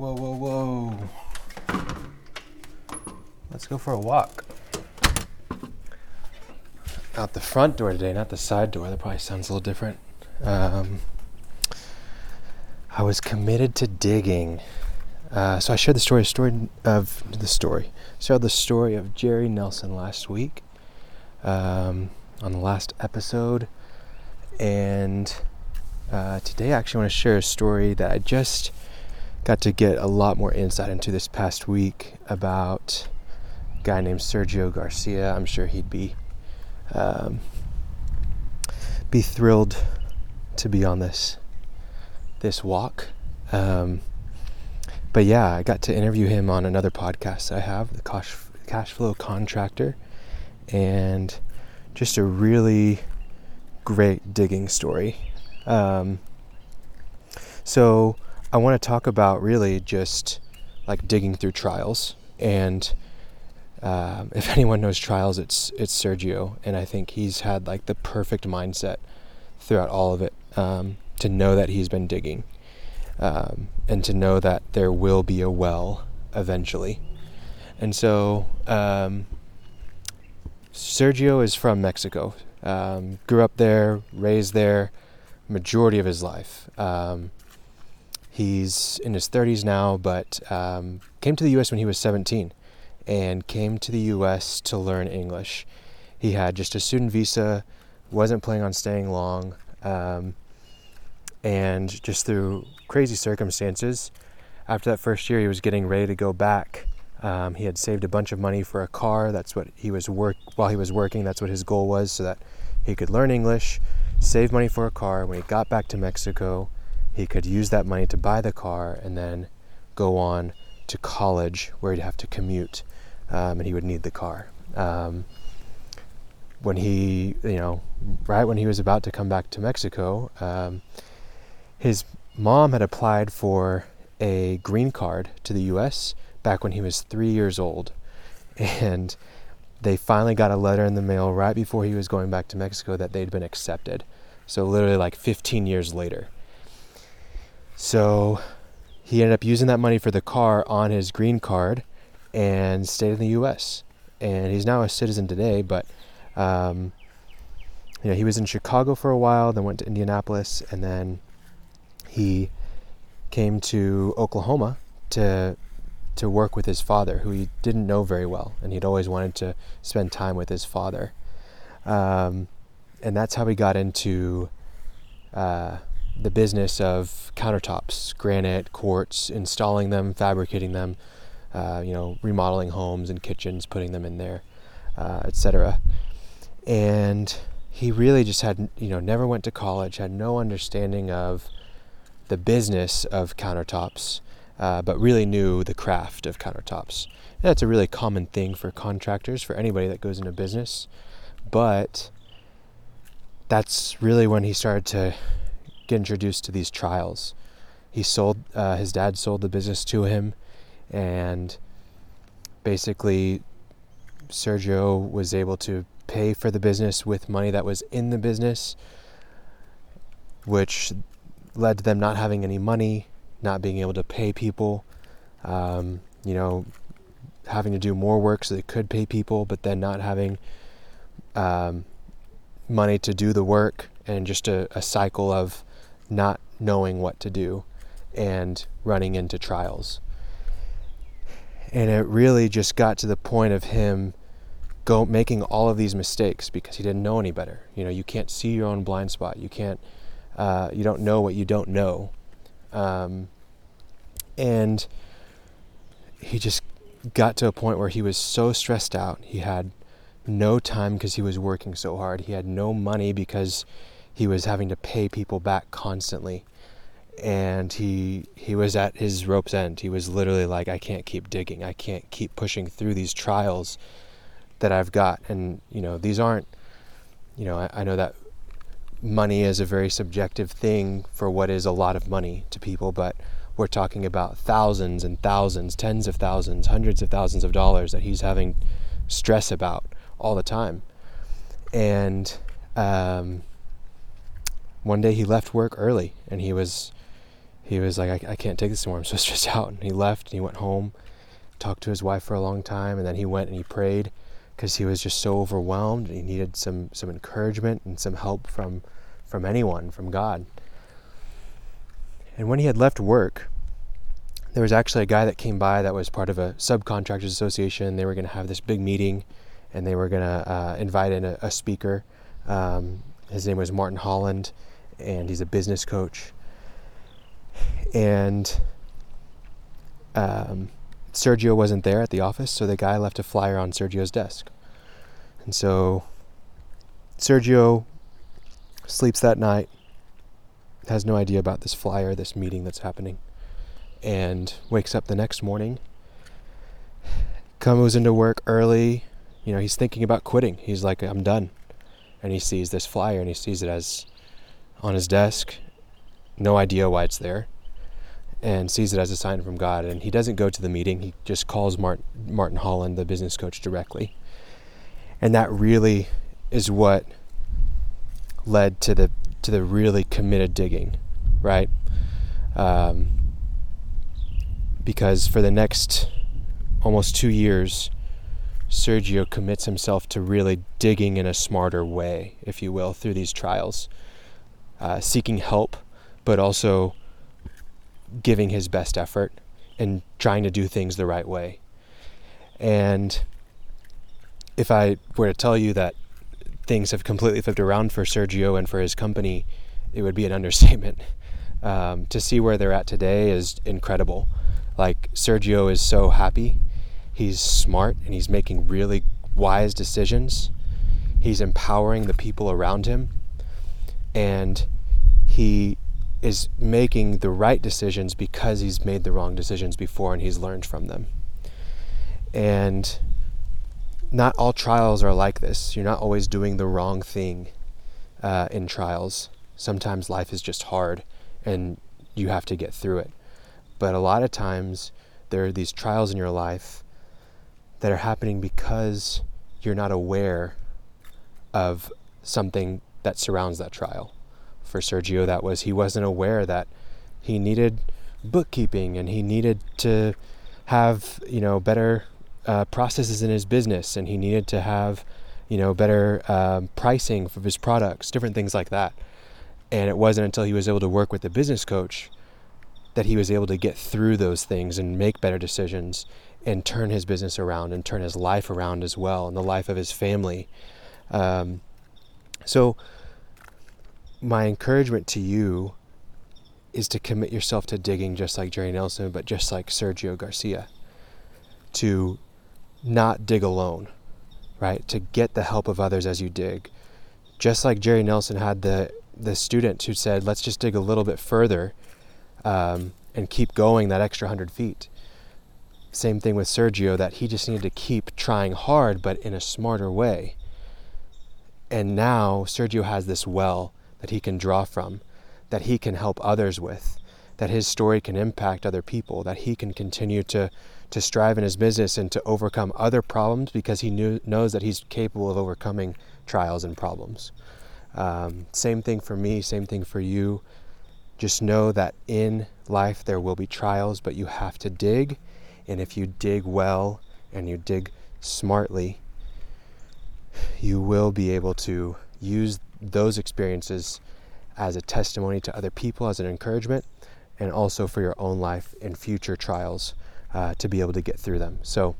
Whoa, whoa, whoa. Let's go for a walk. Out the front door today, not the side door. That probably sounds a little different. Um, I was committed to digging. Uh, so I shared the story, story of the story. Shared the story of Jerry Nelson last week um, on the last episode, and uh, today I actually want to share a story that I just got to get a lot more insight into this past week about a guy named Sergio Garcia. I'm sure he'd be um, be thrilled to be on this this walk. Um, but yeah, I got to interview him on another podcast I have, the Cash, Cash Flow Contractor, and just a really great digging story. Um, so I want to talk about really just like digging through trials, and um, if anyone knows trials, it's it's Sergio, and I think he's had like the perfect mindset throughout all of it um, to know that he's been digging um, and to know that there will be a well eventually. And so, um, Sergio is from Mexico. Um, grew up there, raised there, majority of his life. He's in his 30s now, but um, came to the U.S. when he was 17, and came to the U.S. to learn English. He had just a student visa, wasn't planning on staying long, um, and just through crazy circumstances. After that first year, he was getting ready to go back. Um, he had saved a bunch of money for a car. That's what he was work while he was working. That's what his goal was, so that he could learn English, save money for a car. When he got back to Mexico, he could use that money to buy the car and then go on to college, where he'd have to commute, um, and he would need the car. Um, when he, you know, right when he was about to come back to Mexico, um, his mom had applied for a green card to the US back when he was three years old. And they finally got a letter in the mail right before he was going back to Mexico that they'd been accepted. So, literally, like 15 years later. So, he ended up using that money for the car on his green card and stayed in the US. And he's now a citizen today, but um, you know, he was in Chicago for a while, then went to Indianapolis, and then he came to Oklahoma to to work with his father, who he didn't know very well, and he'd always wanted to spend time with his father. Um, and that's how he got into uh, the business of countertops, granite, quartz, installing them, fabricating them, uh, you know, remodeling homes and kitchens, putting them in there, uh, etc. And he really just had, you know, never went to college, had no understanding of the business of countertops, uh, but really knew the craft of countertops. And that's a really common thing for contractors, for anybody that goes into business. But that's really when he started to get introduced to these trials. He sold, uh, his dad sold the business to him, and basically, Sergio was able to pay for the business with money that was in the business, which led to them not having any money, not being able to pay people, um, you know, having to do more work so they could pay people, but then not having um, money to do the work, and just a, a cycle of not knowing what to do and running into trials. And it really just got to the point of him go making all of these mistakes because he didn't know any better. You know, you can't see your own blind spot. You can't uh, you don't know what you don't know. Um, and he just got to a point where he was so stressed out. He had no time because he was working so hard. He had no money because he was having to pay people back constantly. And he he was at his rope's end. He was literally like, I can't keep digging. I can't keep pushing through these trials that I've got. And you know, these aren't. You know, I, I know that money is a very subjective thing for what is a lot of money to people, but we're talking about thousands and thousands, tens of thousands, hundreds of thousands of dollars that he's having stress about all the time. And um, one day he left work early and he was he was like, I, I can't take this anymore. I'm so stressed out. And he left and he went home, talked to his wife for a long time, and then he went and he prayed because he was just so overwhelmed and he needed some some encouragement and some help from from anyone, from God. And when he had left work, there was actually a guy that came by that was part of a subcontractors association. They were going to have this big meeting, and they were going to uh, invite in a, a speaker. Um, his name was Martin Holland, and he's a business coach. And um, Sergio wasn't there at the office, so the guy left a flyer on Sergio's desk. And so Sergio sleeps that night, has no idea about this flyer, this meeting that's happening, and wakes up the next morning, comes into work early. You know, he's thinking about quitting. He's like, I'm done. And he sees this flyer and he sees it as on his desk, no idea why it's there, and sees it as a sign from God. And he doesn't go to the meeting, he just calls Martin, Martin Holland, the business coach, directly. And that really is what led to the to the really committed digging, right? Um, because for the next almost two years, Sergio commits himself to really digging in a smarter way, if you will, through these trials, uh, seeking help, but also giving his best effort and trying to do things the right way. And if I were to tell you that things have completely flipped around for Sergio and for his company, it would be an understatement. Um, to see where they're at today is incredible. Like, Sergio is so happy. He's smart and he's making really wise decisions. He's empowering the people around him. And he is making the right decisions because he's made the wrong decisions before and he's learned from them. And not all trials are like this. You're not always doing the wrong thing uh, in trials. Sometimes life is just hard and you have to get through it. But a lot of times there are these trials in your life that are happening because you're not aware of something that surrounds that trial. For Sergio, that was he wasn't aware that he needed bookkeeping and he needed to have, you know, better uh, processes in his business and he needed to have you know better um, pricing for his products different things like that and it wasn't until he was able to work with the business coach that he was able to get through those things and make better decisions and turn his business around and turn his life around as well and the life of his family um, so my encouragement to you is to commit yourself to digging just like Jerry Nelson, but just like Sergio Garcia, to not dig alone, right? To get the help of others as you dig. Just like Jerry Nelson had the the student who said, "Let's just dig a little bit further um, and keep going that extra hundred feet." Same thing with Sergio, that he just needed to keep trying hard, but in a smarter way. And now Sergio has this well that he can draw from, that he can help others with, that his story can impact other people, that he can continue to to strive in his business and to overcome other problems because he knew, knows that he's capable of overcoming trials and problems. Um, same thing for me, same thing for you. Just know that in life there will be trials, but you have to dig. And if you dig well and you dig smartly, you will be able to use those experiences as a testimony to other people, as an encouragement, and also for your own life in future trials uh, to be able to get through them. So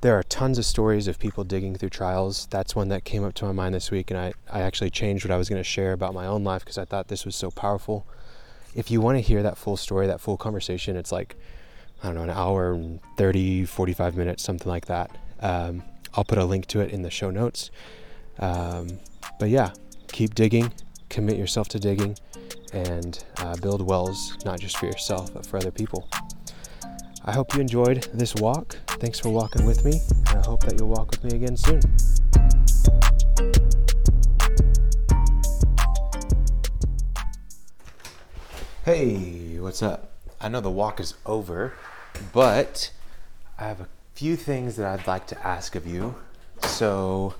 there are tons of stories of people digging through trials. That's one that came up to my mind this week, and I, I actually changed what I was going to share about my own life because I thought this was so powerful. If you want to hear that full story, that full conversation, it's like, I don't know, an hour and 30, 45 minutes, something like that. Um, I'll put a link to it in the show notes. Um, but yeah, keep digging, commit yourself to digging, and uh, build wells, not just for yourself, but for other people. I hope you enjoyed this walk. Thanks for walking with me, and I hope that you'll walk with me again soon. Hey, what's up? I know the walk is over, but I have a few things that I'd like to ask of you. So,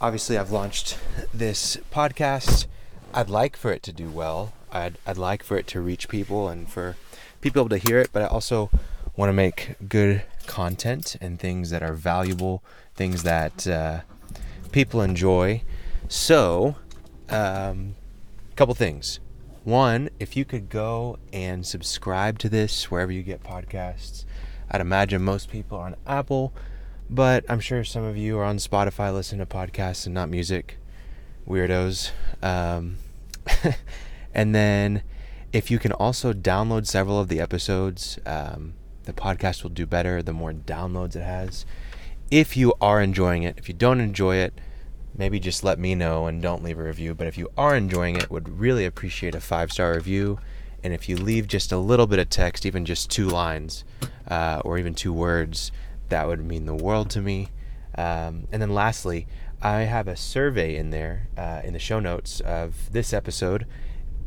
obviously, I've launched this podcast I'd like for it to do well. I'd I'd like for it to reach people and for people to hear it, but I also want to make good content and things that are valuable, things that uh, people enjoy. So, a um, couple things. One, if you could go and subscribe to this wherever you get podcasts. I'd imagine most people are on Apple, but I'm sure some of you are on Spotify listening to podcasts and not music. Weirdos. Um, and then if you can also download several of the episodes, um, the podcast will do better the more downloads it has. If you are enjoying it, if you don't enjoy it, maybe just let me know and don't leave a review. But if you are enjoying it, would really appreciate a five star review. And if you leave just a little bit of text, even just two lines uh, or even two words, that would mean the world to me. Um, and then lastly, I have a survey in there uh, in the show notes of this episode.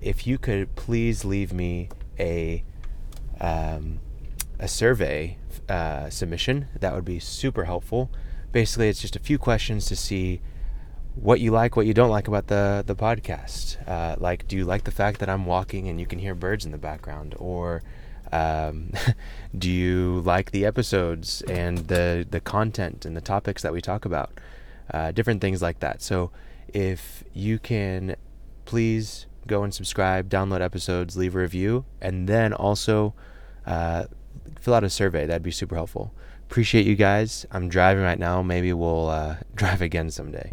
If you could please leave me a um, a survey uh, submission, that would be super helpful. Basically, it's just a few questions to see what you like, what you don't like about the the podcast. Uh, like, do you like the fact that I'm walking and you can hear birds in the background, or um, do you like the episodes and the the content and the topics that we talk about? Uh, different things like that. So, if you can, please go and subscribe, download episodes, leave a review, and then also uh, fill out a survey. That'd be super helpful. Appreciate you guys. I'm driving right now. Maybe we'll uh, drive again someday.